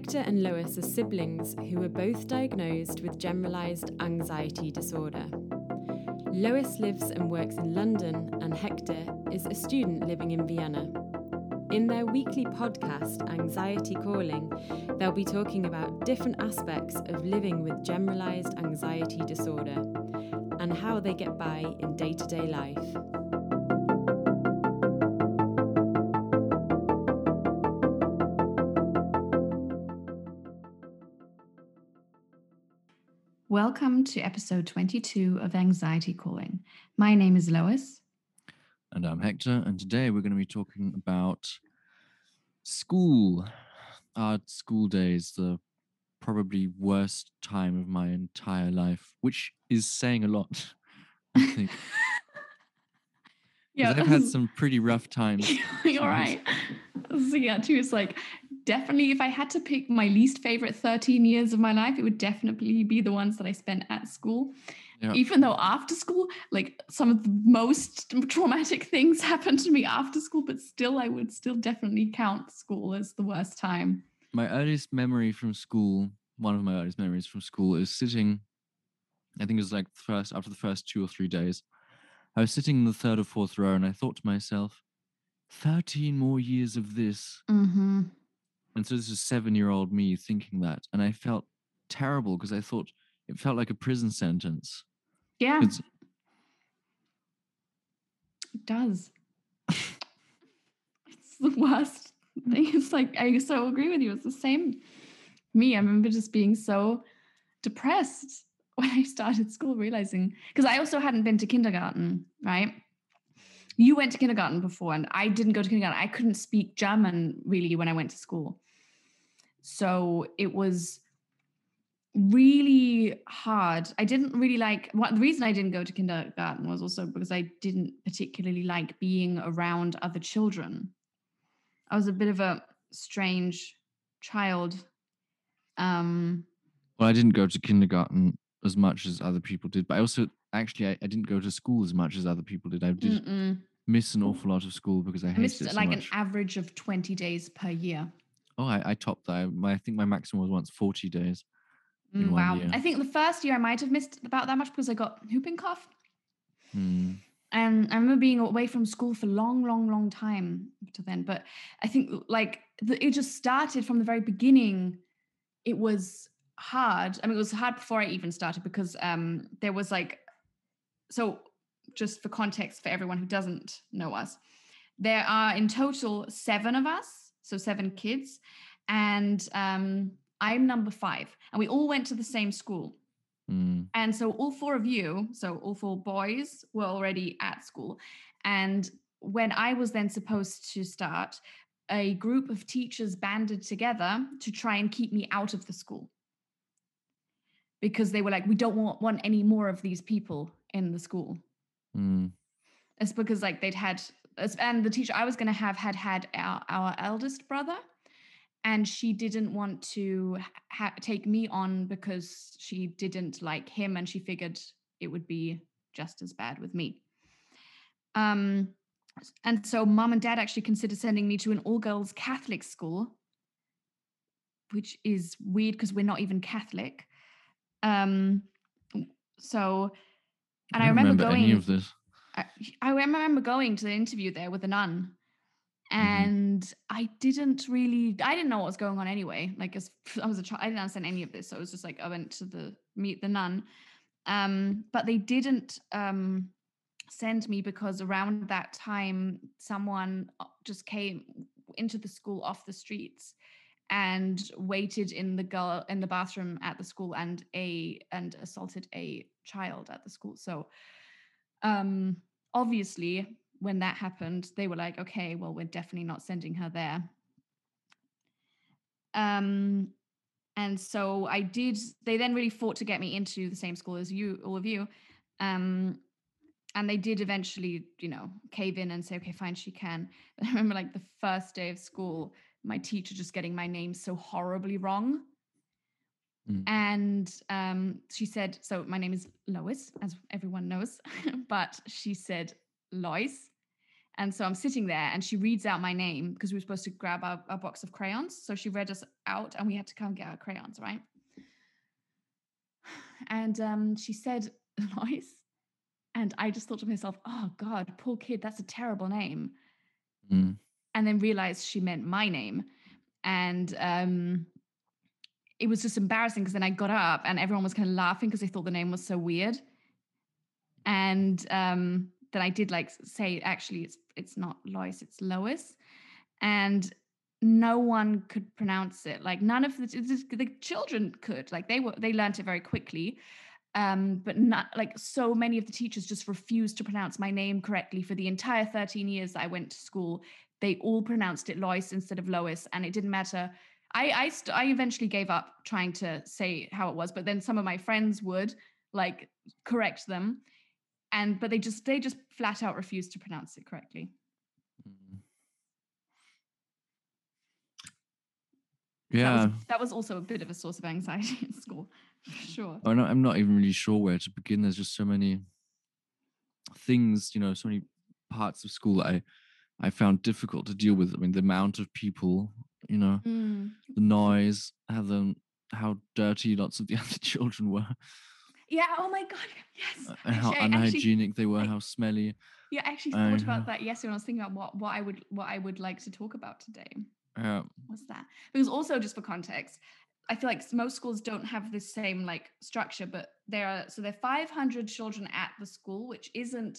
Hector and Lois are siblings who were both diagnosed with generalised anxiety disorder. Lois lives and works in London, and Hector is a student living in Vienna. In their weekly podcast, Anxiety Calling, they'll be talking about different aspects of living with generalised anxiety disorder and how they get by in day to day life. Welcome to episode 22 of Anxiety Calling. My name is Lois. And I'm Hector, and today we're going to be talking about school. Our school days, the probably worst time of my entire life, which is saying a lot, I think. yeah, I've had some pretty rough times. You're right. So yeah, too. It's like definitely if I had to pick my least favorite 13 years of my life, it would definitely be the ones that I spent at school. Yeah. Even though after school, like some of the most traumatic things happened to me after school, but still, I would still definitely count school as the worst time. My earliest memory from school, one of my earliest memories from school, is sitting. I think it was like the first after the first two or three days. I was sitting in the third or fourth row, and I thought to myself, 13 more years of this. Mm-hmm. And so this is seven year old me thinking that. And I felt terrible because I thought it felt like a prison sentence. Yeah. It does. it's the worst thing. It's like, I so agree with you. It's the same. Me, I remember just being so depressed when I started school, realizing, because I also hadn't been to kindergarten, right? You went to kindergarten before, and I didn't go to kindergarten. I couldn't speak German really when I went to school. So it was really hard. I didn't really like what the reason I didn't go to kindergarten was also because I didn't particularly like being around other children. I was a bit of a strange child. Um well, I didn't go to kindergarten as much as other people did, but I also actually I, I didn't go to school as much as other people did. I did mm-mm. miss an awful lot of school because I, I missed it so like much. an average of 20 days per year. Oh, I, I topped that. My, I think my maximum was once 40 days. Mm, wow. Year. I think the first year I might have missed about that much because I got whooping cough. Hmm. And I remember being away from school for long, long, long time to then. But I think like the, it just started from the very beginning. It was hard. I mean, it was hard before I even started because um, there was like, so just for context for everyone who doesn't know us, there are in total seven of us, so seven kids, and um, I'm number five, and we all went to the same school. Mm. And so all four of you, so all four boys, were already at school. And when I was then supposed to start, a group of teachers banded together to try and keep me out of the school because they were like, we don't want, want any more of these people in the school. Mm. It's because like they'd had, and the teacher I was going to have had had our, our eldest brother and she didn't want to ha- take me on because she didn't like him and she figured it would be just as bad with me um and so mom and dad actually considered sending me to an all girls catholic school which is weird because we're not even catholic um so and i, I remember, remember, going any of this I, I remember going to the interview there with a nun Mm-hmm. and mm-hmm. I didn't really I didn't know what was going on anyway. Like as I was a child, I didn't understand any of this. So it was just like I went to the meet the nun. Um, but they didn't um send me because around that time someone uh, just came into the school off the streets and waited in the girl in the bathroom at the school and a and assaulted a child at the school. So um obviously when that happened, they were like, okay, well, we're definitely not sending her there. Um, and so I did, they then really fought to get me into the same school as you, all of you. Um, and they did eventually, you know, cave in and say, okay, fine, she can. I remember like the first day of school, my teacher just getting my name so horribly wrong. Mm. And um, she said, so my name is Lois, as everyone knows, but she said Lois And so I'm sitting there and she reads out my name because we were supposed to grab our, our box of crayons. So she read us out and we had to come get our crayons, right? And um, she said, Lois. And I just thought to myself, oh God, poor kid, that's a terrible name. Mm. And then realized she meant my name. And um, it was just embarrassing because then I got up and everyone was kind of laughing because they thought the name was so weird. And um, then I did like say, actually, it's it's not Lois, it's Lois, and no one could pronounce it. Like none of the the children could. Like they were they learned it very quickly, um, but not like so many of the teachers just refused to pronounce my name correctly for the entire 13 years I went to school. They all pronounced it Lois instead of Lois, and it didn't matter. I I, st- I eventually gave up trying to say how it was, but then some of my friends would like correct them and but they just they just flat out refused to pronounce it correctly Mm. that Yeah. was, that was also a bit of a source of anxiety in school for sure I'm not even really sure where to begin. There's just so many things, you know, so many parts of school that I I found difficult to deal with. I mean, the amount of people, you know, Mm. the noise, how the how dirty lots of the other children were, yeah oh my god yes uh, and how Actually, I actually- unhygienic they were, how smelly. yeah i actually thought know. about that yesterday when i was thinking about what what i would what i would like to talk about today Yeah. what's that because also just for context i feel like most schools don't have the same like structure but there are so there are 500 children at the school which isn't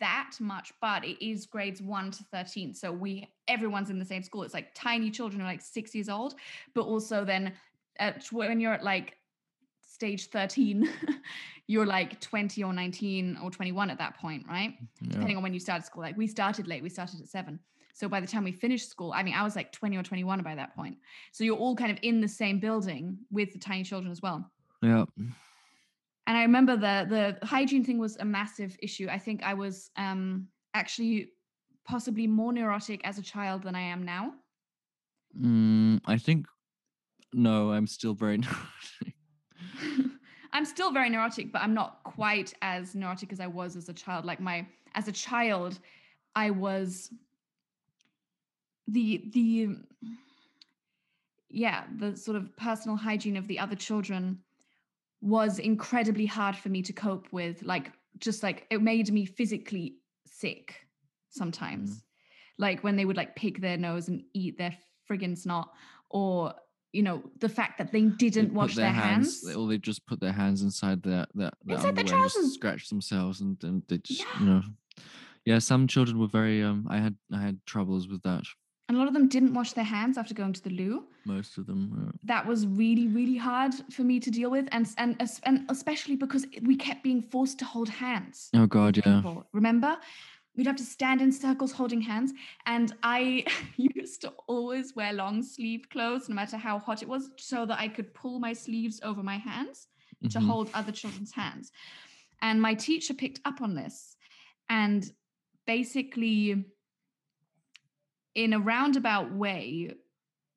that much but it is grades 1 to 13 so we everyone's in the same school it's like tiny children are like 6 years old but also then uh, at, when you're at like stage 13 you're like 20 or 19 or 21 at that point right mm-hmm, yeah. depending on when you started school. Like we started late, we started at seven. So by the time we finished school, I mean, I was like 20 or 21 by that point. So you're all kind of in the same building with the tiny children as well. Yeah. And I remember the the hygiene thing was a massive issue. I think I was um actually possibly more neurotic as a child than I am now. Mm, I think no, I'm still very neurotic. I'm still very neurotic, but I'm not quite as neurotic as I was as a child. Like my as a child, I was the the yeah, the sort of personal hygiene of the other children was incredibly hard for me to cope with. Like just like it made me physically sick sometimes. Like when they would like pick their nose and eat their friggin' snot, or you know, the fact that they They didn't put wash their, hands. they- or they just put their hands inside their their, their Inside their and trousers. scratch themselves, and then they just Yeah. you know. Yeah, some children were very. Um, I had I had troubles with that. And a lot of them didn't wash their hands after going to the loo. Most of them. Uh, That was really, really hard for me to deal with, and and and especially because we kept being forced to hold hands. oh God, yeah. people. Remember, we'd have to stand in circles holding hands, and I used to always wear long sleeve clothes, no matter how hot it was, so that I could pull my sleeves over my hands to Mhm. hold other children's hands. And my teacher picked up on this and basically, in a roundabout way,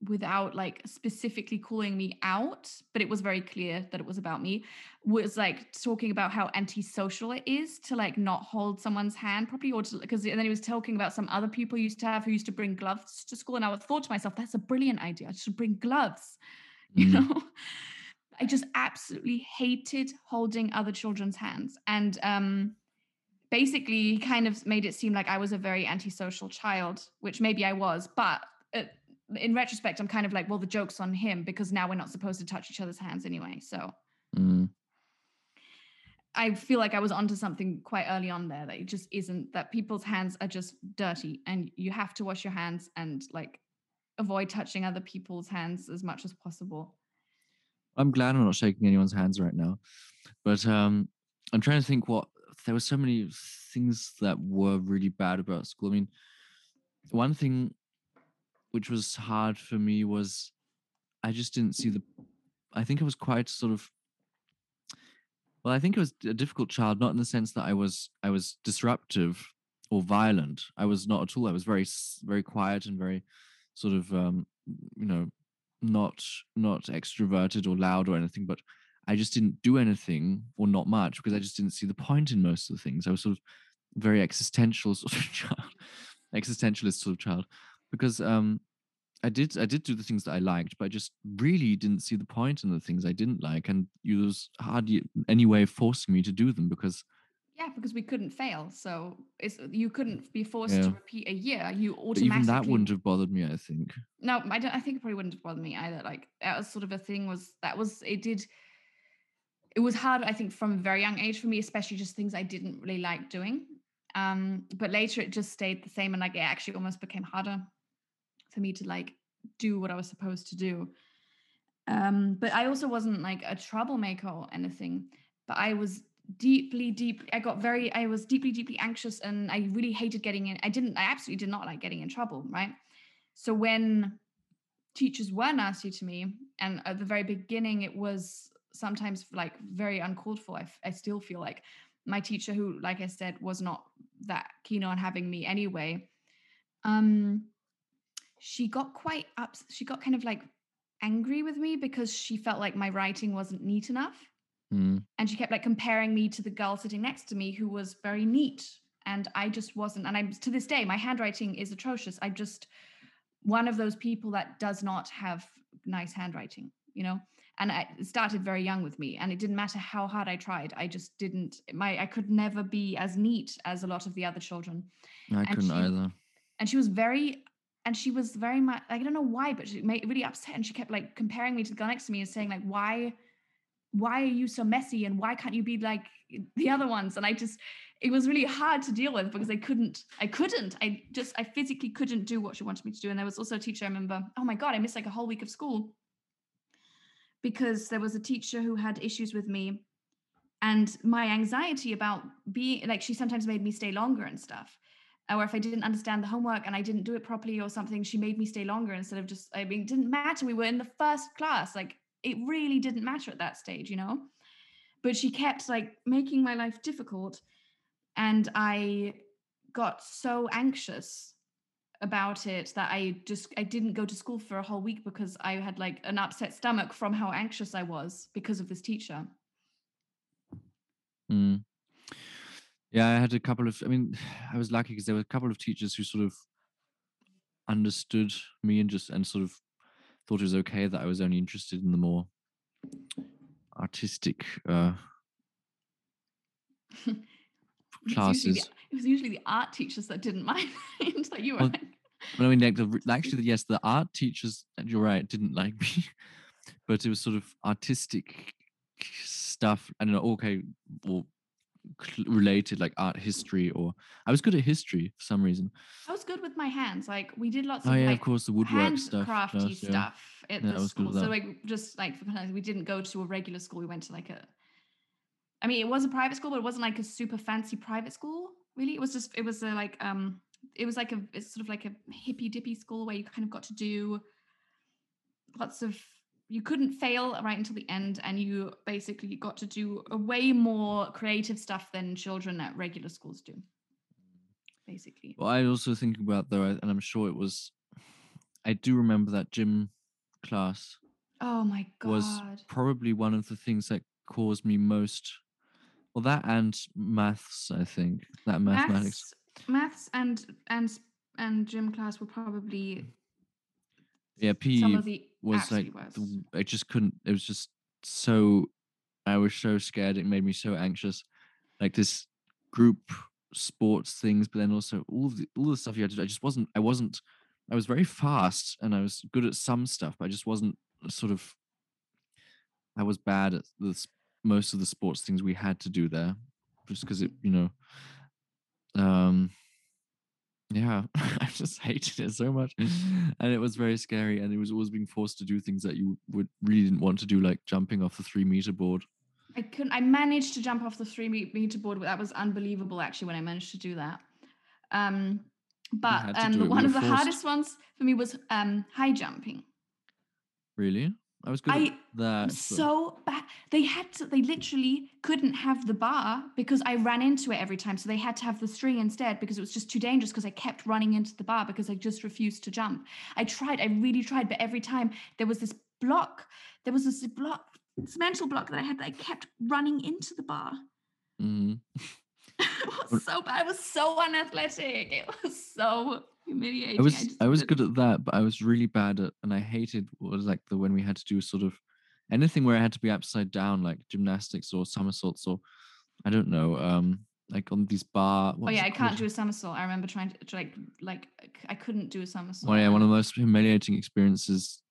without like specifically calling me out, but it was very clear that it was about me, was like talking about how antisocial it is to like not hold someone's hand properly or because and then he was talking about some other people used to have who used to bring gloves to school. And I thought to myself, that's a brilliant idea. I should bring gloves you Mm. know i just absolutely hated holding other children's hands and um basically kind of made it seem like i was a very antisocial child which maybe i was but uh, in retrospect i'm kind of like well the joke's on him because now we're not supposed to touch each other's hands anyway so Mm. i feel like i was onto something quite early on there that it just isn't that people's hands are just dirty and you have to wash your hands and like avoid touching other people's hands as much as possible I'm glad I'm not shaking anyone's hands right now, but um, I'm trying to think what there were so many things that were really bad about school. I mean, one thing which was hard for me was I just didn't see the. I think I was quite sort of. Well, I think I was a difficult child, not in the sense that I was I was disruptive or violent. I was not at all. I was very very quiet and very sort of um, you know not not extroverted or loud or anything, but I just didn't do anything or not much because I just didn't see the point in most of the things. I was sort of very existential sort of child. existentialist sort of child because um I did I did do the things that I liked, but I just really didn't see the point in the things I didn't like, and you was hardly any way of forcing me to do them because Yeah, because we couldn't fail. So it's you couldn't be forced Yeah. to repeat a year. You but automatically even that wouldn't have bothered me. I think. No, I don't I think it probably wouldn't have bothered me either. Like that was sort of a thing was that was it did it was hard, I think, from a very young age for me, especially just things I didn't really like doing. Um, but later it just stayed the same and like it actually almost became harder for me to like do what I was supposed to do. Um, but I also wasn't like a troublemaker or anything, but I was deeply, deep. I got very, I was deeply, deeply anxious and I really hated getting in. I didn't, I absolutely did not like getting in trouble, right? So when teachers were nasty to me, and at the very beginning, it was sometimes like very uncalled for. I, f- I still feel like my teacher, who, like I said, was not that keen on having me anyway. Um, she got quite up. She got kind of like angry with me because she felt like my writing wasn't neat enough Mm. and she kept like comparing me to the girl sitting next to me who was very neat and i just wasn't and i'm to this day my handwriting is atrocious i'm just one of those people that does not have nice handwriting you know? And I, it started very young with me and it didn't matter how hard i tried i just didn't my i could never be as neat as a lot of the other children. I And couldn't she- either. and she was very and she was very much i don't know why but she made really upset and she kept like comparing me to the girl next to me and saying like why why are you so messy and why can't you be like the other ones? And i just it was really hard to deal with because i couldn't i couldn't i just i physically couldn't do what she wanted me to do and there was also a teacher i remember oh my god i missed like a whole week of school because there was a teacher who had issues with me and my anxiety about being like she sometimes made me stay longer and stuff or if I didn't understand the homework and I didn't do it properly or something, she made me stay longer instead of just, I mean, it didn't matter. We were in the first class. Like it really didn't matter at that stage, you know? But she kept like making my life difficult. And I got so anxious about it that I just I didn't go to school for a whole week because I had like an upset stomach from how anxious I was because of this teacher. Mm. Yeah, I had a couple of. I mean, I was lucky because there were a couple of teachers who sort of understood me and just and sort of thought it was okay that I was only interested in the more artistic uh, Usually the- classes. It was usually the art teachers that didn't mind. so you were Well, like, But I mean, like the, actually, yes, the art teachers. and You're right, didn't like me, but it was sort of artistic stuff. I don't know. Okay, or related like art history, or I was good at history for some reason. I was good with my hands. Like we did lots Oh of yeah, like of course, the woodwork stuff. handcrafty class, yeah. stuff at Yeah, the school. So like just like for we didn't go to a regular school. We went to like a I mean, it was a private school, but it wasn't like a super fancy private school, really. It was just it was a like um it was like a it's sort of like a hippy dippy school where you kind of got to do lots of you couldn't fail right until the end and you basically got to do a way more creative stuff than children at regular schools do basically Well, I also think about though, and I'm sure it was. I do remember that gym class oh my god was probably one of the things that caused me most. Well, that and maths, I think that mathematics. maths, maths and and and gym class were probably Yeah, PE some of the was like the, I just couldn't. It was just so. I was so scared. It made me so anxious. Like this group sports things, but then also all of the all the stuff you had to do. I just wasn't. I wasn't. I was very fast and I was good at some stuff, but I just wasn't sort of. I was bad at the most of the sports things we had to do there, just because it, you know. Um. Yeah, I just hated it so much, and it was very scary. And it was always being forced to do things that you would really didn't want to do, like jumping off the three meter board. I couldn't. I managed to jump off the three meter board. but That was unbelievable, actually, when I managed to do that. Um, but um, it, we one of the forced. hardest ones for me was um, high jumping. Really, I was good I at that. So bad. They had to. They literally couldn't have the bar because I ran into it every time. So they had to have the string instead because it was just too dangerous. Because I kept running into the bar because I just refused to jump. I tried. I really tried, but every time there was this block. There was this block, this mental block that I had. That I kept running into the bar. Mhm. it was so bad. It was so unathletic. It was so humiliating. I was just I was good at that, but I was really bad at, and I hated what was like the when we had to do sort of anything where I had to be upside down, like gymnastics or somersaults or I don't know, um, like on these bar. Oh yeah, I can't do a somersault. I remember trying to to, like like I couldn't do a somersault. Well, yeah, one of the most humiliating experiences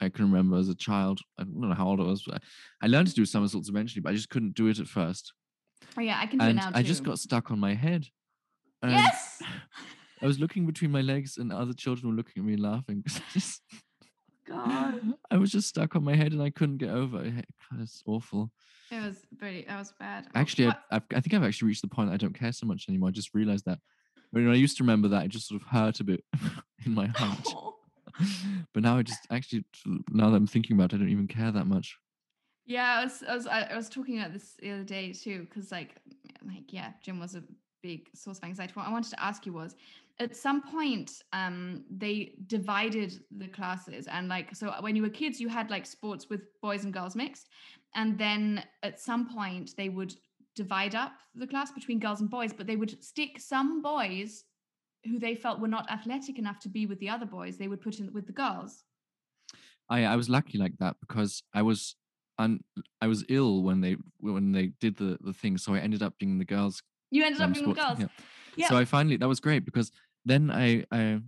I can remember as a child. I don't know how old I was. But I I learned to do somersaults eventually, but I just couldn't do it at first, Oh yeah, I can do it now I just got stuck on my head. Yes. I was looking between my legs, and other children were looking at me laughing. I God. I was just stuck on my head and I couldn't get over it. It's awful. It was very. That was bad. Oh, Actually, I've, I think I've actually reached the point I don't care so much anymore. I just realized that. When I used to remember that, it just sort of hurt a bit in my heart. but now I just actually, now that I'm thinking about it, I don't even care that much. Yeah, I was I was I I was talking about this the other day too, because like like yeah, gym was a big source of anxiety. What I wanted to ask you was, at some point, um, they divided the classes, and like so when you were kids, you had like sports with boys and girls mixed, and then at some point they would divide up the class between girls and boys, but they would stick some boys who they felt were not athletic enough to be with the other boys. They would put in with the girls. I I was lucky like that because I was un, I was ill when they when they did the the thing, so I ended up being the girls You ended um, up being sports- girls. yeah. So I finally that was great because then I I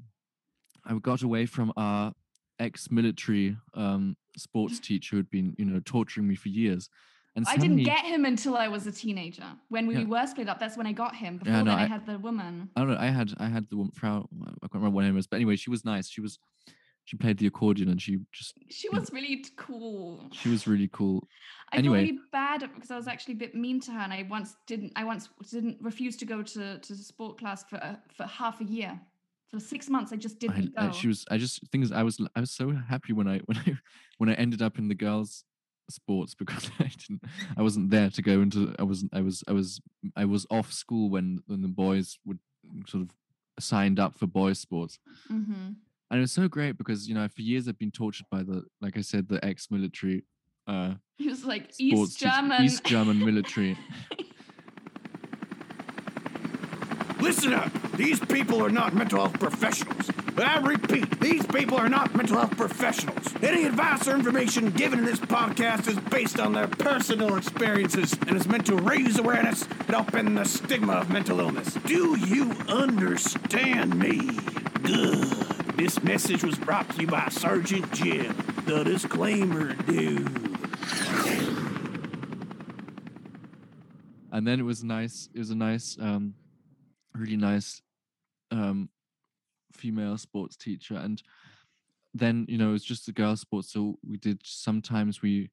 I got away from our ex-military um, sports teacher who had been you know torturing me for years, and I didn't get him until I was a teenager. When we Yeah. were split up, that's when I got him. Before Yeah, no, then, I, I- had the woman. I don't know I had I had the woman Frau I can't remember what her name was, but anyway she was nice. She was she played the accordion and she just She was really cool. she was really cool. I Anyway. feel really bad because I was actually a bit mean to her, and I once didn't. I once didn't refuse to go to to sport class for uh, for half a year. For six months, I just didn't I, go. she was I just things I was I was so happy when I when I when I ended up in the girls sports because I didn't I wasn't there to go into I wasn't I was I was I was off school when when the boys would sort of signed up for boys sports hmm and it was so great because you know for years I've been tortured by the like I said the ex-military uh He was like East German. East German military Listen up. These people are not mental health professionals. I repeat, these people are not mental health professionals. Any advice or information given in this podcast is based on their personal experiences and is meant to raise awareness and help end the stigma of mental illness. Do you understand me? Good. This message was brought to you by Sergeant Jim, the disclaimer dude. and then it was nice it was a nice um really nice um female sports teacher. And then you know it was just the girls sports. So we did sometimes we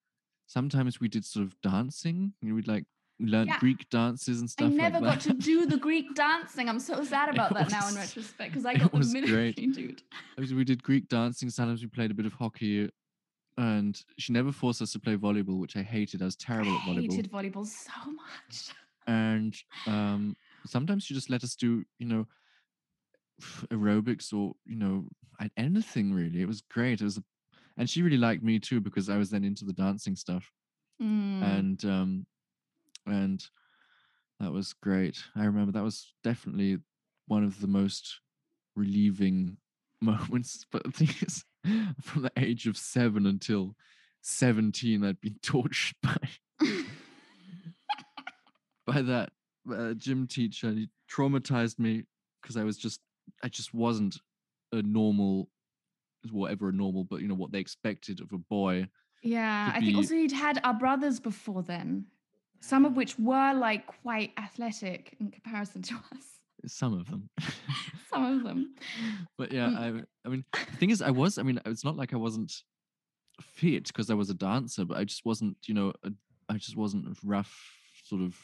sometimes we did sort of dancing. You know, we'd like learned Yeah. greek dances and stuff. I never like got to do the Greek dancing. I'm so sad It about that now in retrospect because I got the was great. dude. I mean, we did greek dancing sometimes we played a bit of hockey and she never forced us to play volleyball which i hated i was terrible at volleyball hated volleyball so much. and um sometimes she just let us do you know aerobics or you know anything really it was great it was a, and she really liked me too because i was then into the dancing stuff Mm. and um and that was great. I remember that was definitely one of the most relieving moments but the thing is from the age of seven until 17 i'd been tortured by by that uh, gym teacher. And he traumatized me because i was just i just wasn't a normal whatever a normal but you know what they expected of a boy Yeah, I think also he'd had our brothers before then, some of which were like quite athletic in comparison to us. some of them Some of them. but yeah Um, I, I mean the thing is i was i mean it's not like i wasn't fit because i was a dancer but i just wasn't you know a, i just wasn't rough sort of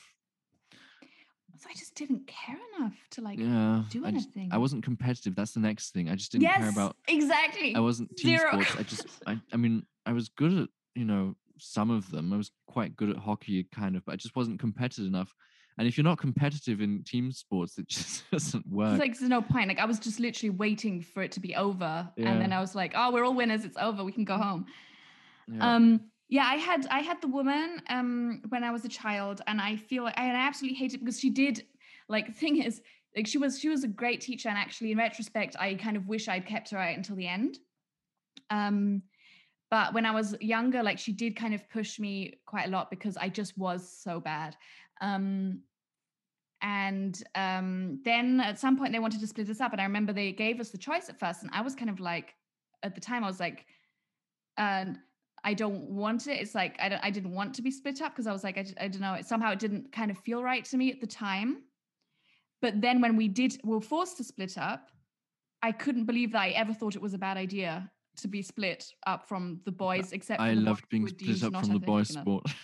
So I just didn't care enough to like yeah do I, just, anything. I wasn't competitive that's the next thing i just didn't yes, care about exactly. i wasn't team Zero. sports i just I, I mean i was good at you know some of them i was quite good at hockey kind of but i just wasn't competitive enough and if you're not competitive in team sports it just doesn't work It's like there's no point. Like I was just literally waiting for it to be over, and then I was like, "Oh, we're all winners. It's over. We can go home." yeah. Um, yeah, I had I had the woman um when I was a child, and I feel like I, and I absolutely hate it because she did like the thing is like she was she was a great teacher and actually in retrospect i kind of wish i'd kept her out until the end um but when i was younger like she did kind of push me quite a lot because i just was so bad um and um then at some point they wanted to split us up and i remember they gave us the choice at first and i was kind of like at the time i was like and I don't want it. It's like I don't I didn't want to be split up because I was like I, I don't know. It, somehow it didn't kind of feel right to me at the time. But then when we did were forced to split up, I couldn't believe that I ever thought it was a bad idea to be split up from the boys. Except I for the loved being who were deemed split up from the boys' sport.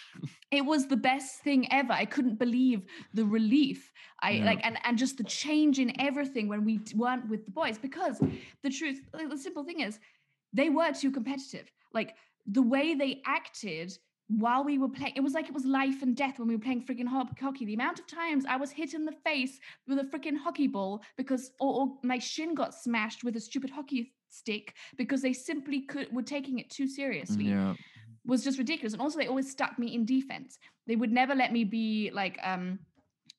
It was the best thing ever. I couldn't believe the relief. I Yeah. like and and just the change in everything when we weren't with the boys because the truth the simple thing is they were too competitive. Like the way they acted while we were playing, it was like it was life and death when we were playing freaking ho- hockey. The amount of times I was hit in the face with a freaking hockey ball because, or, or my shin got smashed with a stupid hockey stick because they simply could were taking it too seriously yeah. was just ridiculous. And also, they always stuck me in defense. They would never let me be like um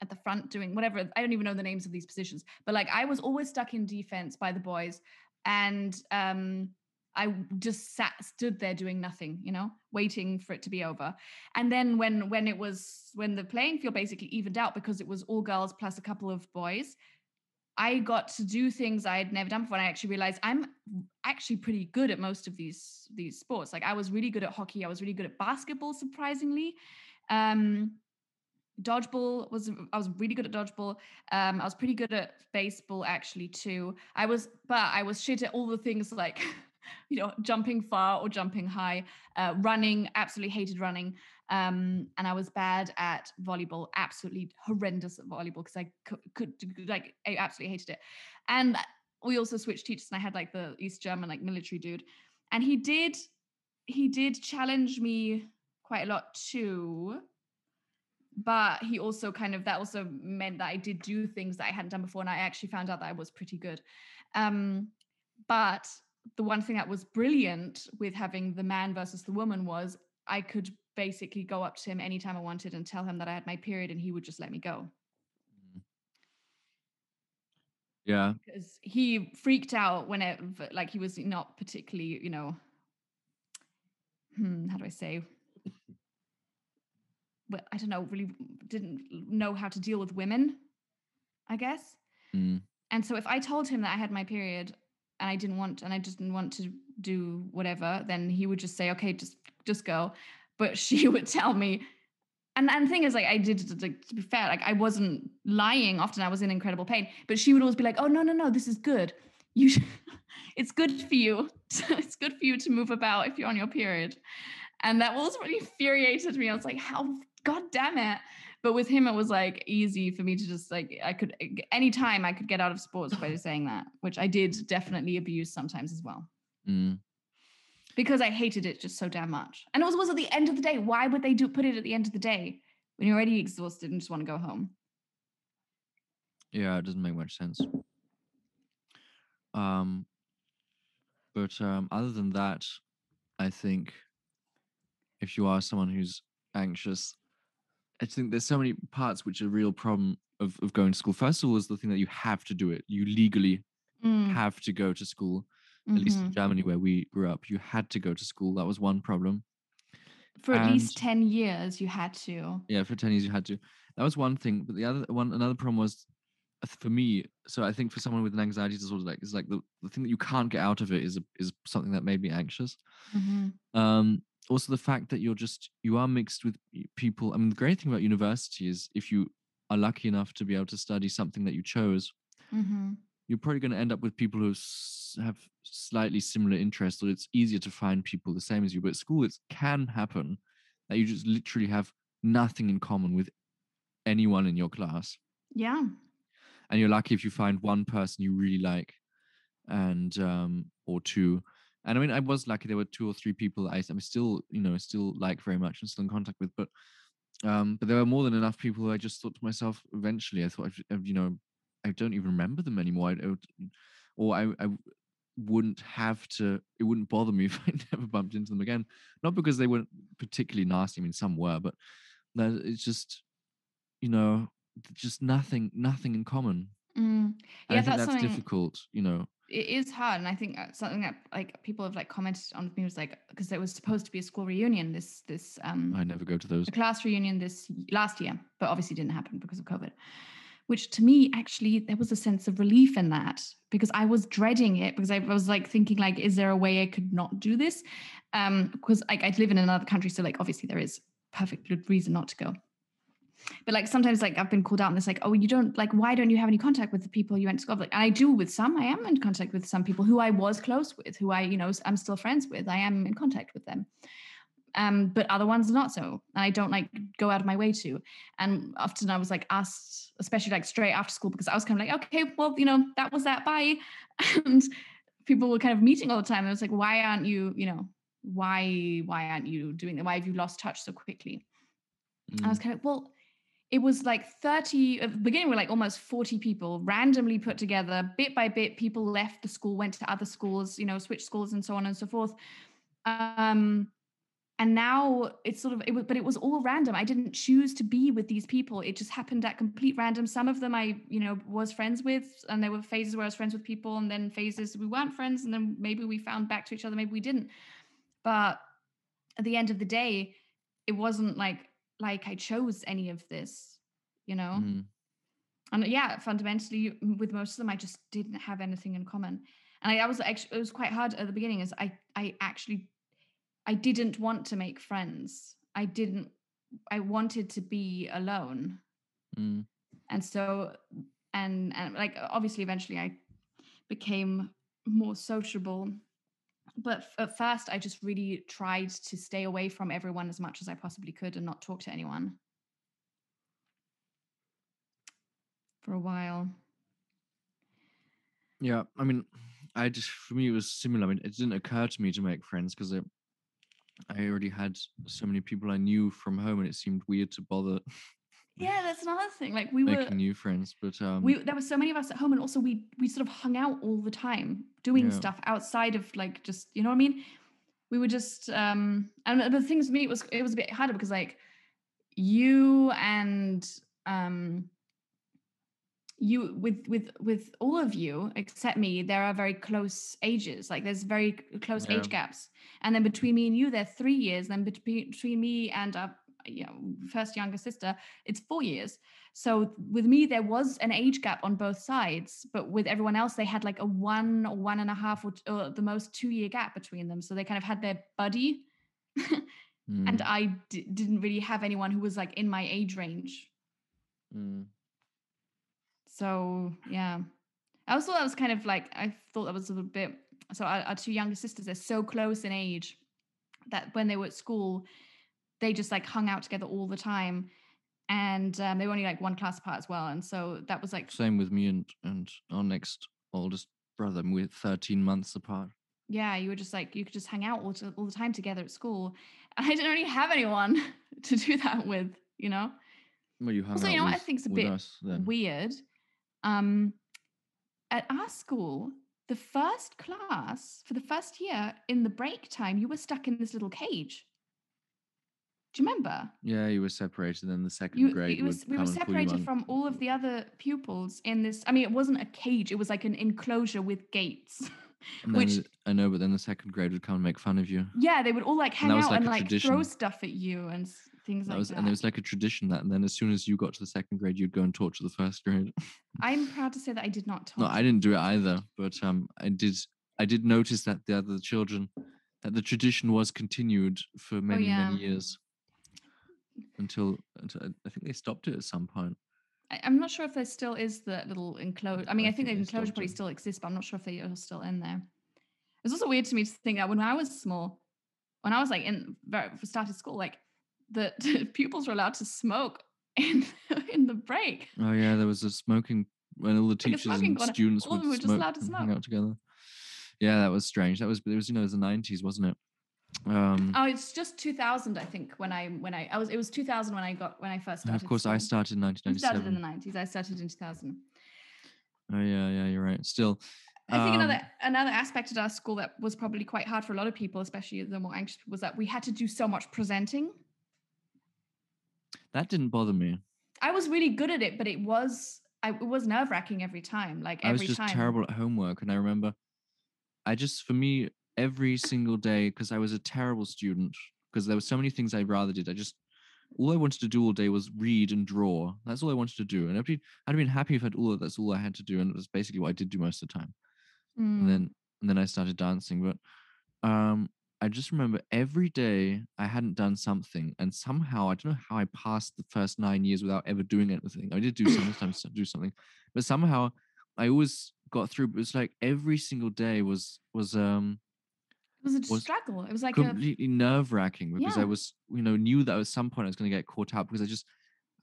at the front doing whatever. I don't even know the names of these positions, but like I was always stuck in defense by the boys, and um I just sat stood there doing nothing, you know, waiting for it to be over. And then when when it was when the playing field basically evened out because it was all girls plus a couple of boys, I got to do things I had never done before. And I actually realized I'm actually pretty good at most of these these sports. Like I was really good at hockey. I was really good at basketball, surprisingly. Um, dodgeball was I was really good at dodgeball. Um, I was pretty good at baseball actually too. I was, but I was shit at all the things like. You know, jumping far or jumping high, uh, running. Absolutely hated running, um, and I was bad at volleyball. Absolutely horrendous at volleyball because I could, could like I absolutely hated it. And we also switched teachers, and I had like the East German like military dude, and he did he did challenge me quite a lot too. But he also kind of that also meant that I did do things that I hadn't done before, and I actually found out that I was pretty good. Um, but the one thing that was brilliant with having the man versus the woman was I could basically go up to him anytime I wanted and tell him that I had my period, and he would just let me go. Yeah. because he freaked out whenever like he was not particularly you know hmm, how do i say well i don't know really didn't know how to deal with women i guess Mm. and so if i told him that i had my period and i didn't want and i just didn't want to do whatever then he would just say okay just just go. But she would tell me and and the thing is like i did like, to be fair like i wasn't lying often i was in incredible pain but she would always be like oh no no no this is good. You should, it's good for you. It's good for you to move about if you're on your period. And that was really infuriated me. I was like how god damn it but with him it was like easy for me to just like i could anytime i could get out of sports by saying that which i did definitely abuse sometimes as well Mm. because I hated it just so damn much. And it was, was at the end of the day. Why would they do put it at the end of the day when you're already exhausted and just want to go home? Yeah, it doesn't make much sense. Um, but um, other than that, I think if you are someone who's anxious, I think there's so many parts which are a real problem of, of going to school. First of all, is the thing that you have to do it. You legally Mm, have to go to school. At least in mhm. Germany, where we grew up, you had to go to school. That was one problem. For at least 10 years, you had to. Yeah, for 10 years you had to. That was one thing. But the other one, another problem was uh, for me. So I think for someone with an anxiety disorder, like is like the, the thing that you can't get out of it is a, is something that made me anxious. Mhm. Um, also the fact that you're just you are mixed with people. I mean, the great thing about university is if you are lucky enough to be able to study something that you chose, Mhm. you're probably going to end up with people who have slightly similar interests, or it's easier to find people the same as you. But at school, it can happen that you just literally have nothing in common with anyone in your class, Yeah. and you're lucky if you find one person you really like, and um, or two. And I mean, I was lucky there were two or three people I, I'm still, you know, still like very much and still in contact with, but um, but there were more than enough people who I just thought to myself eventually, I thought, I've- you know, I don't even remember them anymore. I, would, or I, I wouldn't have to, it wouldn't bother me if I never bumped into them again. Not because they weren't particularly nasty. I mean, some were, but it's just, you know, just nothing, nothing in common. Mm. Yeah, I think that's that's something- difficult. You know, it is hard and i think uh, something that like people have like commented on with me was like because it was supposed to be a school reunion this this um I never go to those. a class reunion this last year but obviously didn't happen because of covid which to me actually there was a sense of relief in that because i was dreading it because i was like thinking like is there a way i could not do this um because like i live in another country so like obviously there is perfect good reason not to go but like sometimes like I've been called out and it's like, oh, you don't like why don't you have any contact with the people you went to school with? Like, and I do with some. I am in contact with some people who I was close with, who I, you know, I'm still friends with. I am in contact with them. Um, but other ones not so. And I don't like go out of my way to. And often I was like asked, especially like straight after school, because I was kind of like, okay, well, you know, that was that, bye. And people were kind of meeting all the time. And I was like, why aren't you, you know, why, why aren't you doing that? Why have you lost touch so quickly? I was Mm. kind of, well, it was like 30, at the beginning, we were like almost 40 people randomly put together, bit by bit. People left the school, went to other schools, you know, switched schools and so on and so forth. Um, and now it's sort of, it was, but it was all random. I didn't choose to be with these people. It just happened at complete random. Some of them I, you know, was friends with, and there were phases where I was friends with people, and then phases we weren't friends, and then maybe we found back to each other, maybe we didn't. But at the end of the day, it wasn't like like I chose any of this, you know. Mm. And yeah, fundamentally, with most of them, I just didn't have anything in common. And I, was actually, it was quite hard at the beginning. Is I, I actually, I didn't want to make friends. I didn't. I wanted to be alone, Mm. and so, and and like obviously, eventually, I became more sociable. But at first, I just really tried to stay away from everyone as much as I possibly could and not talk to anyone. For a while. Yeah, I mean, I just for me it was similar. I mean, it didn't occur to me to make friends because I, I already had so many people I knew from home, and it seemed weird to bother Yeah, that's another thing. Like we were making new friends. But um, we there were so many of us at home and also we we sort of hung out all the time doing Yeah. stuff outside of like just you know what I mean we were just um and the things for me it was it was a bit harder because like you and um you with with with all of you except me there are very close ages like there's very close Yeah. age gaps and then between me and you there are three years then between between me and our you know first younger sister it's four years. So with me there was an age gap on both sides but with everyone else they had like a one or one and a half or, or the most two year gap between them. So they kind of had their buddy and mm, i d- didn't really have anyone who was like in my age range. Mm, so yeah. I also thought that was kind of like i thought that was a little bit so our, our two younger sisters they're so close in age that when they were at school they just like hung out together all the time and um, they were only like one class apart as well and so that was like same with me and and our next oldest brother. We're thirteen months apart. yeah you were just like you could just hang out all, to, all the time together at school and i didn't really have anyone to do that with you know Well, you hung Also, you know what I with, think's a bit us weird um at our school the first class for the first year in the break time you were stuck in this little cage do you remember Yeah, you were separated. in the second you, grade it was, we were and separated from all of the other pupils in this i mean it wasn't a cage it was like an enclosure with gates And which- the- I know, but then the second grade would come and make fun of you. yeah they would all like hang was out like and like throw stuff at you and things That like was, that and there was like a tradition that, and then as soon as you got to the second grade, you'd go and torture the first grade. i'm proud to say that i did not talk. no, I didn't do it either, but um, I did. I did notice that the other children, that the tradition was continued for many Oh, yeah. many years. Until, until I think they stopped it at some point. I, I'm not sure if there still is the little enclosure. Mm, I mean, I I, think, think the enclosure probably still exists, but I'm not sure if they are still in there. It's also weird to me to think that when I was small, when I was like in very started school, like the pupils were allowed to smoke in in the break. Oh yeah, there was a smoking when all the teachers and corner, students would were just allowed to smoke. out together. Yeah, that was strange. That was it was you know it was the nineties, wasn't it? Um, Oh, it's just 2000, I think. When I when I I was it was 2000 when I got when I first started. of course, I started in You started in the 90s. I started in 2000. Oh yeah, yeah, you're right. Still, I think another um, another aspect at our school that was probably quite hard for a lot of people, especially the more anxious people, was that we had to do so much presenting. that didn't bother me. I was really good at it, but it was I, it was nerve wracking every time. Like every I was just time. terrible at homework, and I remember, I just for me every single day because I was a terrible student because there were so many things I'd rather did. I just all I wanted to do all day was read and draw. That's all I wanted to do, and I'd be I'd been happy if I'd all that's all I had to do, and it was basically what I did do most of the time. Mm. And then and then I started dancing, but um. I just remember every day I hadn't done something, and somehow I don't know how I passed the first nine years without ever doing anything. I did do sometimes do something, but somehow I always got through. But it was like every single day was was um it was a was struggle. It was like a completely nerve wracking because I was you know knew that at some point I was going to get caught up because I just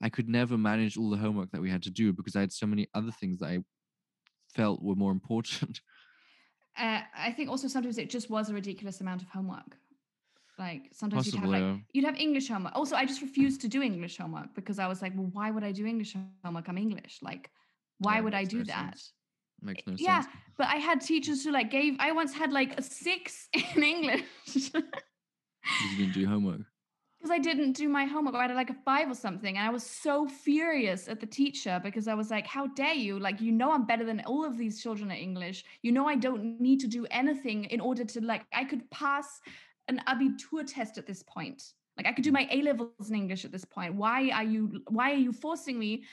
I could never manage all the homework that we had to do because I had so many other things that I felt were more important. uh, I think also sometimes it just was a ridiculous amount of homework. Like sometimes you'd have like yeah. you'd have English homework. Also, I just refused to do English homework because I was like, well, why would I do English homework? I'm English. Like, why Yeah, would I do that? sense. Makes no yeah, sense. but I had teachers who like gave. I once had like a six in English because You didn't do homework. because I didn't do my homework. I had like a five or something, and I was so furious at the teacher because I was like, "How dare you? Like, you know, I'm better than all of these children at English. You know, I don't need to do anything in order to like. I could pass an Abitur test at this point. Like, I could do mm. my A levels in English at this point. Why are you? Why are you forcing me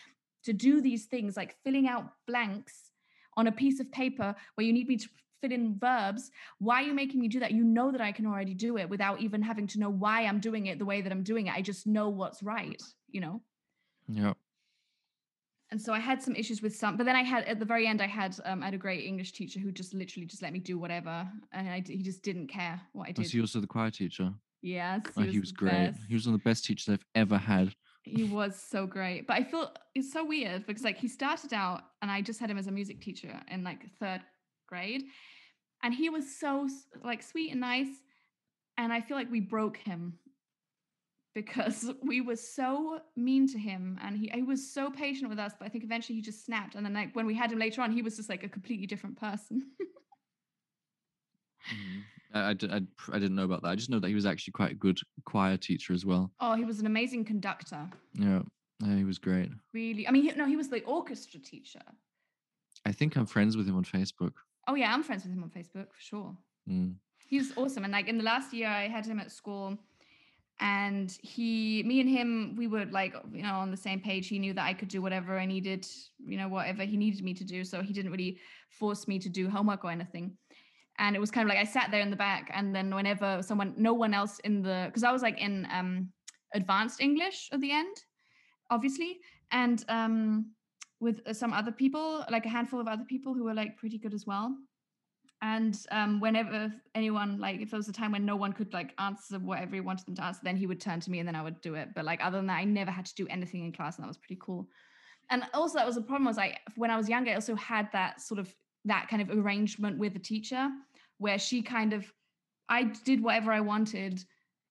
to do these things like filling out blanks on a piece of paper where you need me to fit in verbs why are you making me do that you know that i can already do it without even having to know why i'm doing it the way that i'm doing it i just know what's right you know Yeah. and so i had some issues with some but then i had at the very end i had um, I had a great english teacher who just literally just let me do whatever and I, he just didn't care what i did Was he also the choir teacher? yes Oh, he was great. best. He was one of the best teachers I've ever had. He was so great but i feel it's so weird because like he started out and i just had him as a music teacher in like third grade and he was so like sweet and nice and i feel like we broke him because we were so mean to him and he, he was so patient with us but i think eventually he just snapped and then like when we had him later on he was just like a completely different person Mhm. I, I, I, I didn't know about that. I just know that he was actually quite a good choir teacher as well. oh he was an amazing conductor Yeah, yeah he was great. really i mean he, no he was the orchestra teacher I think I'm friends with him on Facebook. oh yeah i'm friends with him on facebook for sure Mm. he was awesome and like in the last year i had him at school and he me and him we were like you know on the same page he knew that i could do whatever i needed you know whatever he needed me to do so he didn't really force me to do homework or anything and it was kind of like i sat there in the back and then whenever someone no one else in the because i was like in um advanced english at the end obviously and um with uh, some other people like a handful of other people who were like pretty good as well. And um, whenever anyone like if there was a time when no one could like answer whatever he wanted them to answer then he would turn to me and then i would do it. But like other than that i never had to do anything in class and that was pretty cool. And also that was the problem was i when i was younger i also had that sort of that kind of arrangement with the teacher where she kind of i did whatever i wanted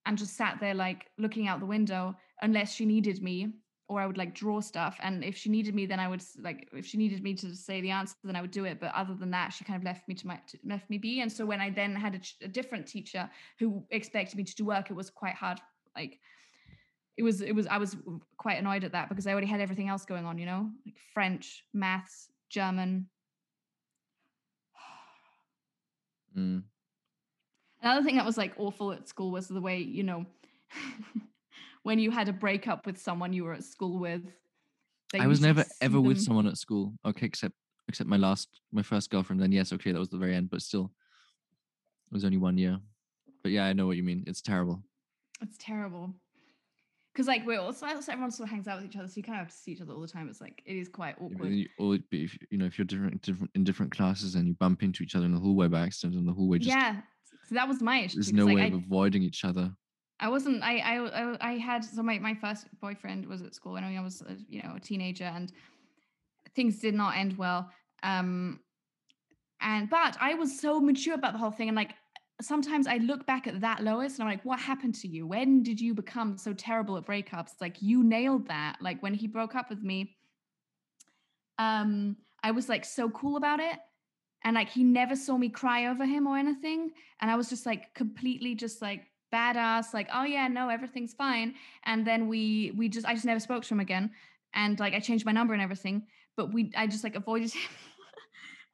and just sat there like looking out the window unless she needed me or I would like draw stuff. And if she needed me, then I would like if she needed me to say the answer, then I would do it. But other than that, she kind of left me to my to, left me be. And so when I then had a, a different teacher who expected me to do work, it was quite hard. Like it was it was I was quite annoyed at that because I already had everything else going on. You know, like French, maths, German. Mm. Another thing that was like awful at school was the way, you know, when you had a breakup with someone you were at school with. I was never ever with someone at school. Okay, except except my last my first girlfriend. Then yes, okay, that was the very end, but still, it was only one year. But yeah, I know what you mean. It's terrible. It's terrible. Because like we're also, also everyone sort of hangs out with each other, so you kind of have to see each other all the time. It's like it is quite awkward. you- Or if you know if you're different different in different classes and you bump into each other in the hallway by accident, and the hallway just yeah, so that was my issue. there's no like, way I, of avoiding each other. I wasn't. I, I I I had so my my first boyfriend was at school when I was a, you know a teenager, and things did not end well. Um, and but I was so mature about the whole thing, and like sometimes I look back at that Lois, and I'm like, what happened to you? When did you become so terrible at breakups? Like you nailed that. Like when he broke up with me, um, I was like so cool about it. And like he never saw me cry over him or anything. And I was just like completely just like badass, like, oh yeah, no, everything's fine. And then we we just I just never spoke to him again. and like I changed my number and everything, but we I just like avoided him.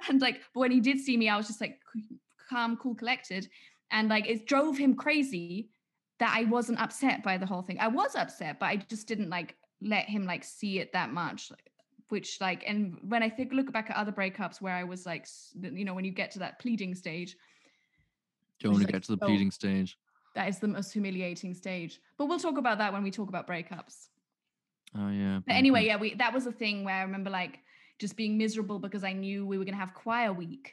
and like but when he did see me, I was just like calm, cool, collected. And like it drove him crazy that I wasn't upset by the whole thing. I was upset, but I just didn't like let him like see it that much. Which like and when I think look back at other breakups where I was like you know when you get to that pleading stage, do You only like get to the so- pleading stage. that is the most humiliating stage. But we'll talk about that when we talk about breakups. Oh yeah. But anyway, yeah, we that was a thing where I remember like just being miserable because I knew we were going to have choir week.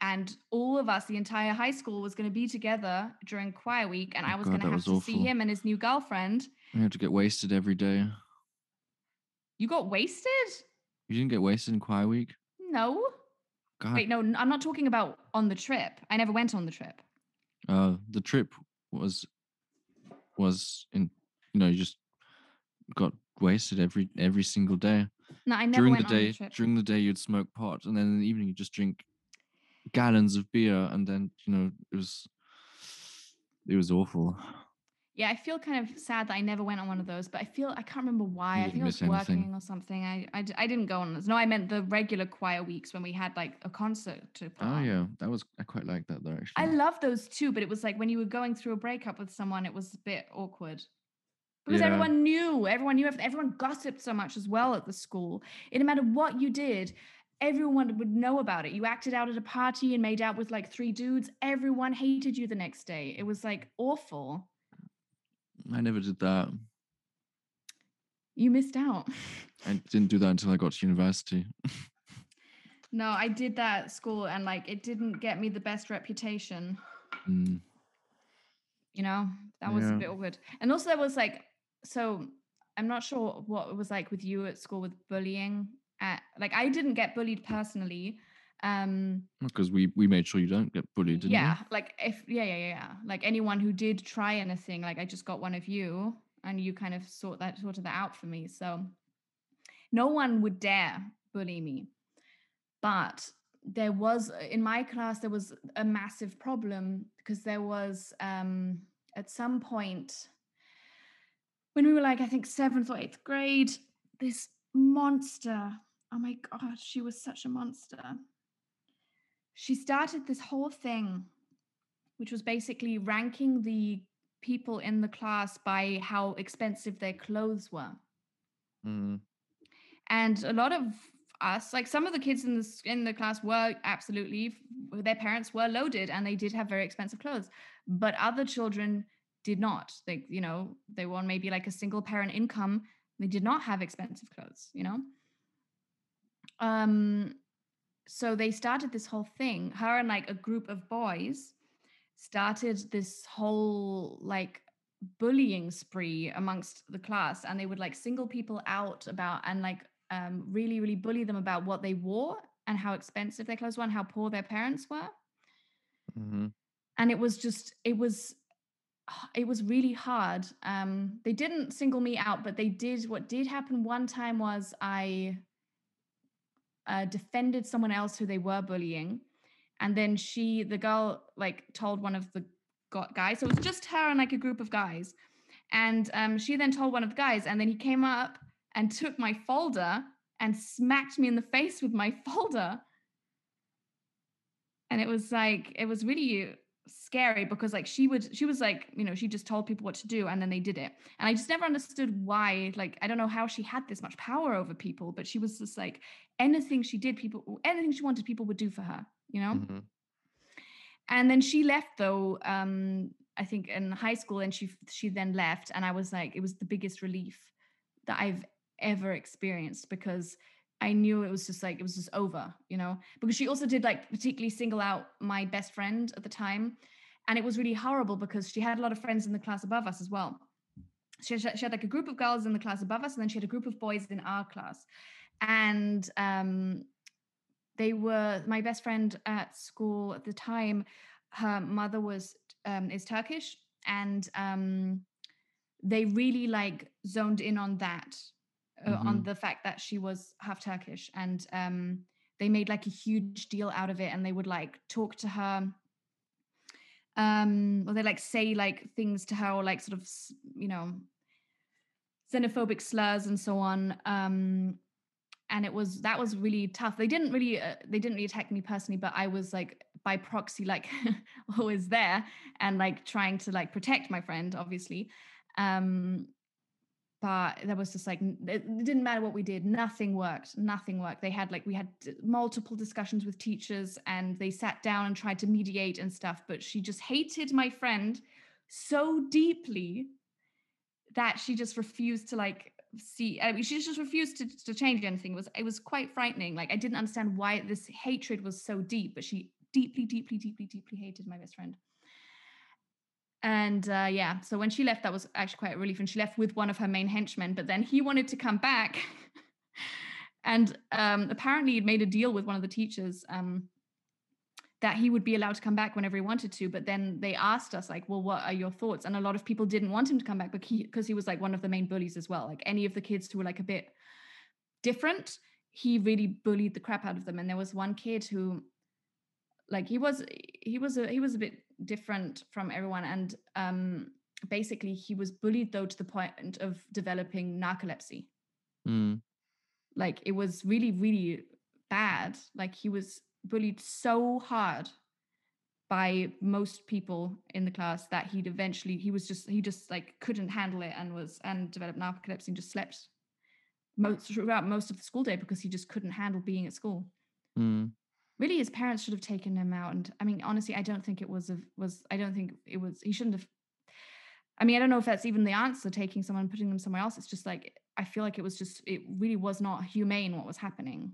And all of us, the entire high school, was going to be together during choir week, and Oh I was God, going to have to see him and his new girlfriend. We had to get wasted every day. You got wasted? You didn't get wasted in choir week. No. God. Wait, no, I'm not talking about on the trip. I never went on the trip. Uh, the trip was was in. You know, you just got wasted every every single day. No, I never during the went on day, the trip. during the day, you'd smoke pot, and then in the evening, you just drink gallons of beer, and then you know it was it was awful. Yeah, I feel kind of sad that I never went on one of those, but I feel I can't remember why. I think I was anything. working or something. I, I i didn't go on those. No, I meant the regular choir weeks when we had like a concert to put Oh yeah, that was I quite like that though. Actually, I love those too, but it was like when you were going through a breakup with someone, it was a bit awkward. Because Yeah. everyone knew, everyone knew, everyone gossiped so much as well at the school. It didn't matter what you did, everyone would know about it. You acted out at a party and made out with like three dudes, everyone hated you the next day. It was like awful. I never did that. You missed out. I didn't do that until I got to university. no, I did that at school and like it didn't get me the best reputation. Mm, you know that was a bit awkward and also there was like so i'm not sure what it was like with you at school with bullying at, like i didn't get bullied personally um because we we made sure you don't get bullied, didn't yeah like if yeah yeah yeah yeah. Like anyone who did try anything like i just got one of you and you kind of sort that sorted that out for me. So no one would dare bully me. But there was in my class there was a massive problem because there was um at some point when we were like i think seventh or eighth grade this monster oh my god she was such a monster. She started this whole thing which was basically ranking the people in the class by how expensive their clothes were? Mm, and a lot of us like some of the kids in this in the class were absolutely their parents were loaded and they did have very expensive clothes but other children did not. They you know they were on maybe like a single parent income they did not have expensive clothes you know um so they started this whole thing her and like a group of boys started this whole like bullying spree amongst the class and they would like single people out about and like um really really bully them about what they wore and how expensive their clothes were and how poor their parents were Mm-hmm. and it was just it was it was really hard um they didn't single me out but they did what did happen one time was i uh, defended someone else who they were bullying. And then she the girl like told one of the gu- guys. So it was just her and like a group of guys. And um she then told one of the guys. And then he came up and took my folder and smacked me in the face with my folder. And it was like it was really scary because like she would she was like you know she just told people what to do and then they did it and i just never understood why like i don't know how she had this much power over people but she was just like anything she did people anything she wanted people would do for her you know Mhm. and then she left though um i think in high school and she she then left and i was like it was the biggest relief that i've ever experienced because i knew it was just like it was just over you know? Because she also did like particularly single out my best friend at the time and it was really horrible because she had a lot of friends in the class above us as well. She had, she had like a group of girls in the class above us and then she had a group of boys in our class. And um they were my best friend at school at the time her mother was um is turkish and um they really like zoned in on that uh, on Mhm. the fact that she was half turkish and um they made like a huge deal out of it and they would like talk to her um or they like say like things to her or like sort of you know xenophobic slurs and so on. Um, and it was that was really tough. They didn't really uh, they didn't really attack me personally, but I was like by proxy, like always there and like trying to like protect my friend, obviously. Um, but there was just like it didn't matter what we did nothing worked nothing worked. They had like we had multiple discussions with teachers and they sat down and tried to mediate and stuff but she just hated my friend so deeply that she just refused to like see I mean, she just refused to, to change anything. It was it was quite frightening. Like i didn't understand why this hatred was so deep but she deeply deeply deeply deeply hated my best friend and uh, yeah, so when she left, that was actually quite a relief. And she left with one of her main henchmen, but then he wanted to come back. and um, apparently, he'd made a deal with one of the teachers um, that he would be allowed to come back whenever he wanted to. But then they asked us, like, well, what are your thoughts? And a lot of people didn't want him to come back because he, because he was like one of the main bullies as well. Like any of the kids who were like a bit different, he really bullied the crap out of them. And there was one kid who, like, he was he was a he was a bit different from everyone and um basically he was bullied though to the point of developing narcolepsy Mm. like it was really really bad like he was bullied so hard by most people in the class that he'd eventually he was just he just like couldn't handle it and was and developed narcolepsy and just slept most throughout most of the school day because he just couldn't handle being at school Mm. Really his parents should have taken him out and i mean honestly i don't think it was a was i don't think it was he shouldn't have i mean i don't know if that's even the answer taking someone and putting them somewhere else it's just like i feel like it was just it really was not humane what was happening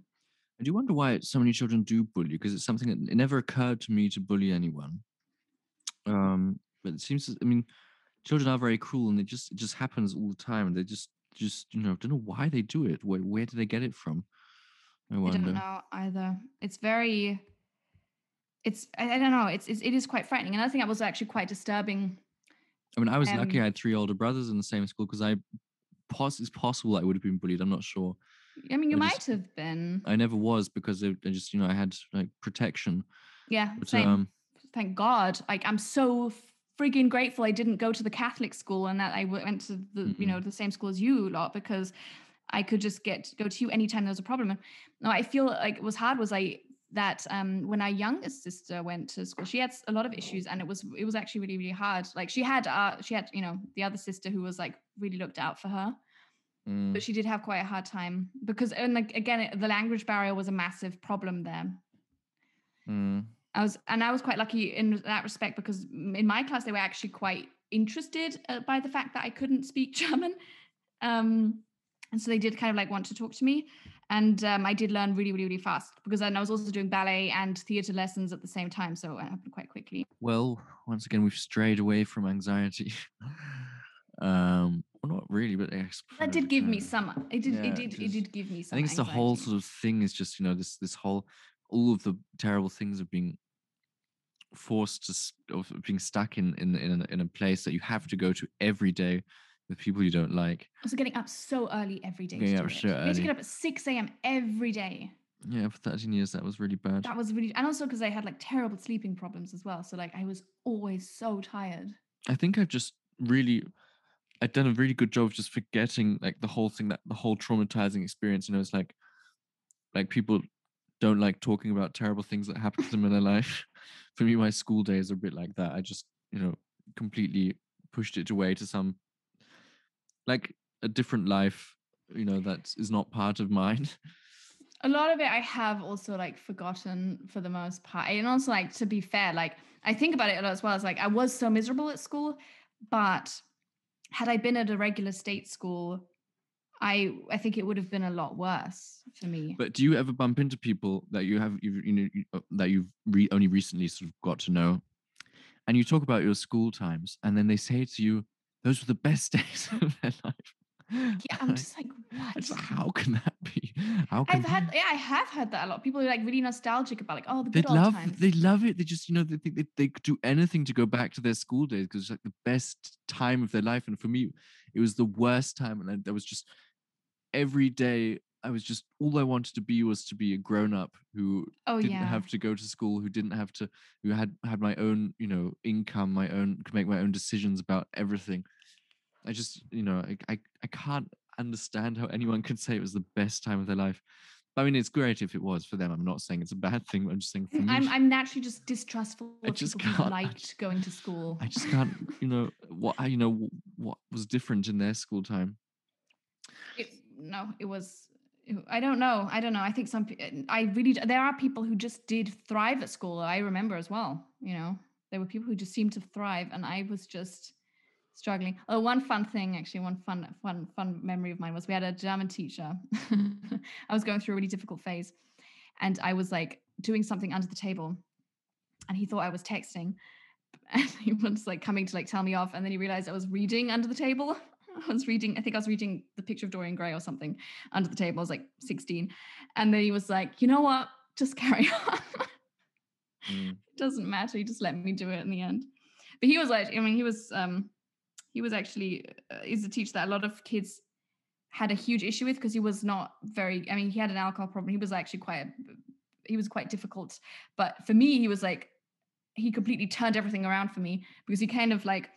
I do wonder why so many children do bully because it's something that it never occurred to me to bully anyone. Um, but it seems, I mean, children are very cruel and it just it just happens all the time. And they just just you know don't know why they do it. Where where do they get it from? I i don't know either it's very it's i, I don't know it's, it's it is quite frightening another thing that was actually quite disturbing I mean, I was lucky. Um, I had three older brothers in the same school because I, pos- it's possible I would have been bullied. I'm not sure. i mean you I might just- have been I never was because I, I just you know I had like protection. yeah But same um, thank God. Like I'm so friggin' grateful I didn't go to the Catholic school and that I went to the you know the same school as you lot because I could just get go to you anytime there was a problem. And no, I feel like it was hard was I that um when our youngest sister went to school she had a lot of issues and it was it was actually really really hard. Like she had uh she had you know the other sister who was like really looked out for her. Mm, but she did have quite a hard time because and like again the language barrier was a massive problem there. Mm, I was, and I was quite lucky in that respect because in my class they were actually quite interested uh, by the fact that I couldn't speak German, um, and so they did kind of like want to talk to me, and um, I did learn really, really, really fast because then I was also doing ballet and theatre lessons at the same time, so it happened quite quickly. well, once again, we've strayed away from anxiety. um, well, not really, but That did give me some. It did. Yeah, it did. It did give me I think it's the whole sort of thing is just you know this this whole all of the terrible things of being forced to of being stuck in in in a, in a place that you have to go to every day with people you don't like. Also getting up so early every day. Getting up so We had to get up at six a.m. every day. Yeah, for 13 years that was really bad. That was really, and also because I had like terrible sleeping problems as well. So like I was always so tired. I think I've just really I've done a really good job of just forgetting like the whole thing that the whole traumatizing experience. You know, it's like like people don't like talking about terrible things that happen to them in their life. For me, my school days are a bit like that. I just, you know, completely pushed it away to some like a different life, you know, that is not part of mine. a lot of it I have also like forgotten for the most part. And also like to be fair, like I think about it a lot as well as like I was so miserable at school, but had I been at a regular state school, I I think it would have been a lot worse for me. But do you ever bump into people that you have you you know you- uh, that you've re- only recently sort of got to know, and you talk about your school times, and then they say to you, "Those were the best days of their life." yeah, I'm Like, just like, what? like, how can that be? How can I've had yeah, I have heard that a lot. People are like really nostalgic about like, oh, the they good old love times. they love it. They just you know they think they, they could do anything to go back to their school days because it's like the best time of their life. And for me, it was the worst time, and I, there was just every day. I was just all I wanted to be was to be a grown up who oh didn't yeah. have to go to school who didn't have to who had had my own you know income my own could make my own decisions about everything I just, you know, I, I, I can't understand how anyone could say it was the best time of their life. I mean, it's great if it was for them. I'm not saying it's a bad thing. I'm just saying for me, I'm I'm naturally just distrustful I of just people can't- liked just- going to school. I just can't, you know, what you know, what was different in their school time. It, no, it was. I don't know. I don't know. I think some. I really. There are people who just did thrive at school. I remember as well. You know, there were people who just seemed to thrive, and I was just struggling. Oh, one fun thing, actually, one fun, fun, fun memory of mine was we had a German teacher. I was going through a really difficult phase, and I was like doing something under the table, and he thought I was texting, and he was like coming to like tell me off, and then he realized I was reading under the table. I was reading, I think I was reading the picture of Dorian Gray or something under the table. I was like 16. And then he was like, you know what? Just carry on. Mm. Doesn't matter. He just let me do it in the end. But he was like, I mean, he was um he was actually uh, is a teacher that a lot of kids had a huge issue with because he was not very I mean, he had an alcohol problem. He was actually quite he was quite difficult. But for me, he was like he completely turned everything around for me because he kind of like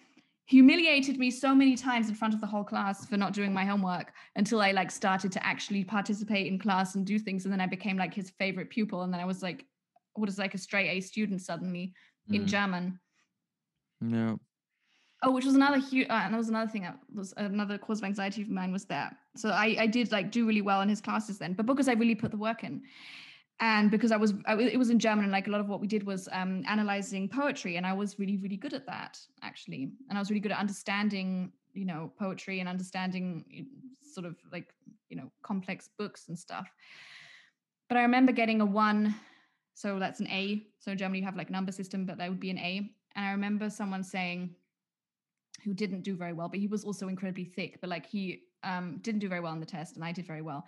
humiliated me so many times in front of the whole class for not doing my homework until I like started to actually participate in class and do things and then I became like his favorite pupil and then I was like what is like a straight A student suddenly in Mm. German. No. Oh, which was another huge, uh, and that was another thing that was another cause of anxiety of mine was that. So I, I did like do really well in his classes then, but because I really put the work in, and because I was, I, it was in German, and like a lot of what we did was um, analyzing poetry, and I was really, really good at that actually, and I was really good at understanding, you know, poetry and understanding sort of like you know complex books and stuff. But I remember getting a one, so that's an A. So in Germany you have like number system, but that would be an A. And I remember someone saying who didn't do very well, but he was also incredibly thick. But like he um, didn't do very well on the test, and I did very well.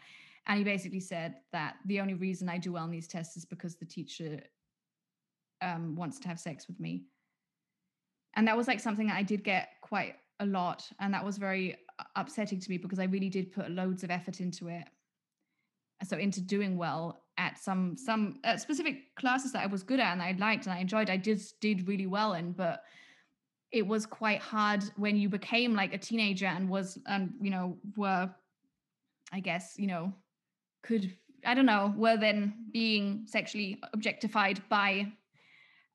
And he basically said that the only reason I do well in these tests is because the teacher um, wants to have sex with me. And that was like something that I did get quite a lot, and that was very upsetting to me because I really did put loads of effort into it. So into doing well at some some uh, specific classes that I was good at and I liked and I enjoyed. I just did really well in, but it was quite hard when you became like a teenager and was um you know were i guess you know could i don't know were then being sexually objectified by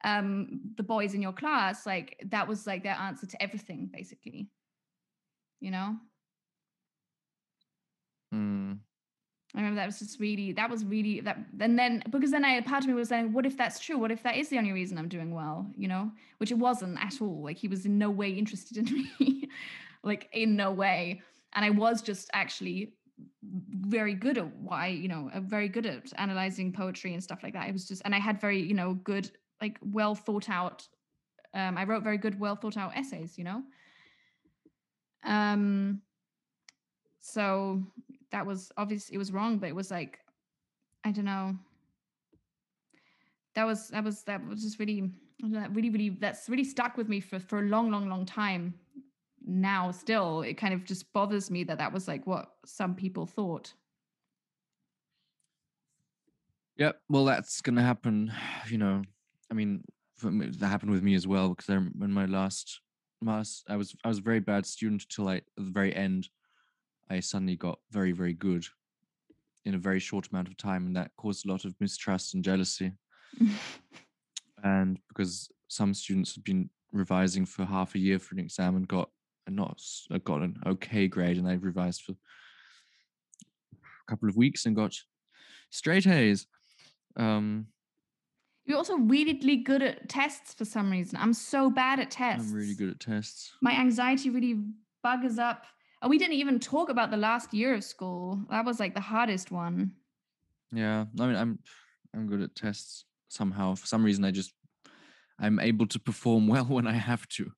um the boys in your class like that was like their answer to everything basically you know Mm. I remember that was just really that was really that and then because then I part of me was saying, what if that's true? What if that is the only reason I'm doing well? You know, which it wasn't at all. Like he was in no way interested in me, like in no way. And I was just actually very good at why you know uh, very good at analyzing poetry and stuff like that. It was just and I had very you know good like well thought out. Um, I wrote very good, well thought out essays. You know. Um. So that was obvious it was wrong but it was like i don't know that was that was that was just really I really really that's really stuck with me for for a long long long time now still it kind of just bothers me that that was like what some people thought Yep. Well, that's gonna happen. You know, I mean, that happened with me as well because I when my last last I was I was a very bad student till I at the very end. I suddenly got very very good in a very short amount of time, and that caused a lot of mistrust and jealousy. and because some students had been revising for half a year for an exam and got a not s- uh, got an okay grade, and I revised for a couple of weeks and got straight A's. Um, you're also really good at tests for some reason i'm so bad at tests I'm really good at tests. my anxiety really buggers up and we didn't even talk about the last year of school that was like the hardest one Yeah, I mean, I'm I'm good at tests somehow. For some reason, I just I'm able to perform well when I have to.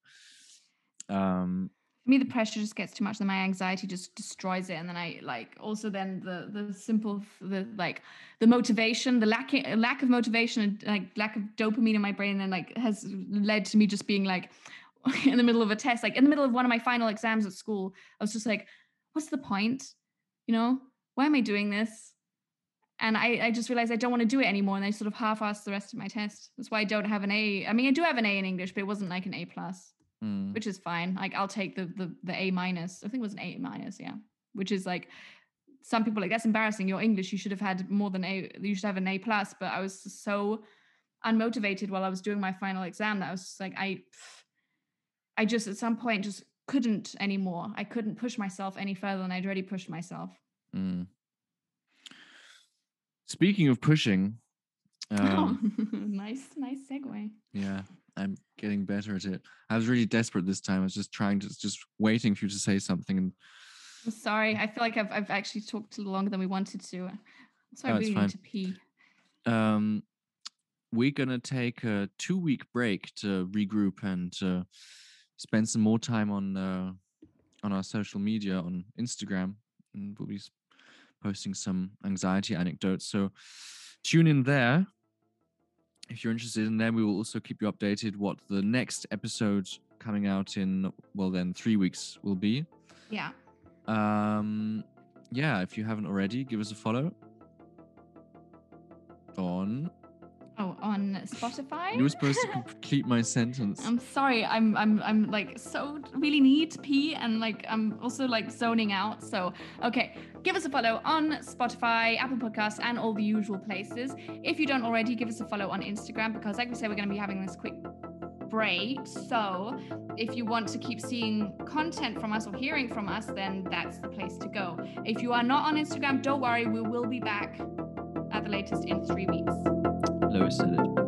Um, for me the pressure just gets too much then my anxiety just destroys it and then i like also then the the simple the like the motivation the lack lack of motivation and like lack of dopamine in my brain then like has led to me just being like in the middle of a test like in the middle of one of my final exams at school i was just like what's the point you know why am i doing this and I, I just realized I don't want to do it anymore, and I sort of half-assed the rest of my test. That's why I don't have an A. I mean, I do have an A in English, but it wasn't like an A plus. Mm. which is fine. Like I'll take the the the A minus. I think it was an A minus, yeah. Which is like some people like that's embarrassing. Your English, you should have had more than A. You should have an A plus. But I was so unmotivated while I was doing my final exam that I was just like I, I just at some point just couldn't anymore. I couldn't push myself any further than I'd already pushed myself. Mm. Speaking of pushing, um, oh, nice, nice segue. yeah, I'm getting better at it. I was really desperate this time. I was just trying to, just waiting for you to say something, and I'm sorry. I feel like I've I've actually talked longer than we wanted to. So I Oh, it's really fine. need to pee. um, we're gonna take a two-week break to regroup and uh, spend some more time on uh, on our social media on Instagram, and we'll be posting some anxiety anecdotes. So tune in there if you're interested. in then we will also keep you updated what the next episode coming out in well then three weeks will be. Yeah. Um, yeah, if you haven't already, give us a follow on. Oh, on Spotify. You were supposed to complete my sentence. I'm sorry. I'm I'm I'm like so really need to pee and like I'm also like zoning out. So okay, give us a follow on Spotify, Apple Podcasts, and all the usual places. If you don't already, give us a follow on Instagram because like we said, we're gonna be having this quick break. So if you want to keep seeing content from us or hearing from us, then that's the place to go. If you are not on Instagram, don't worry, we will be back at the latest in three weeks others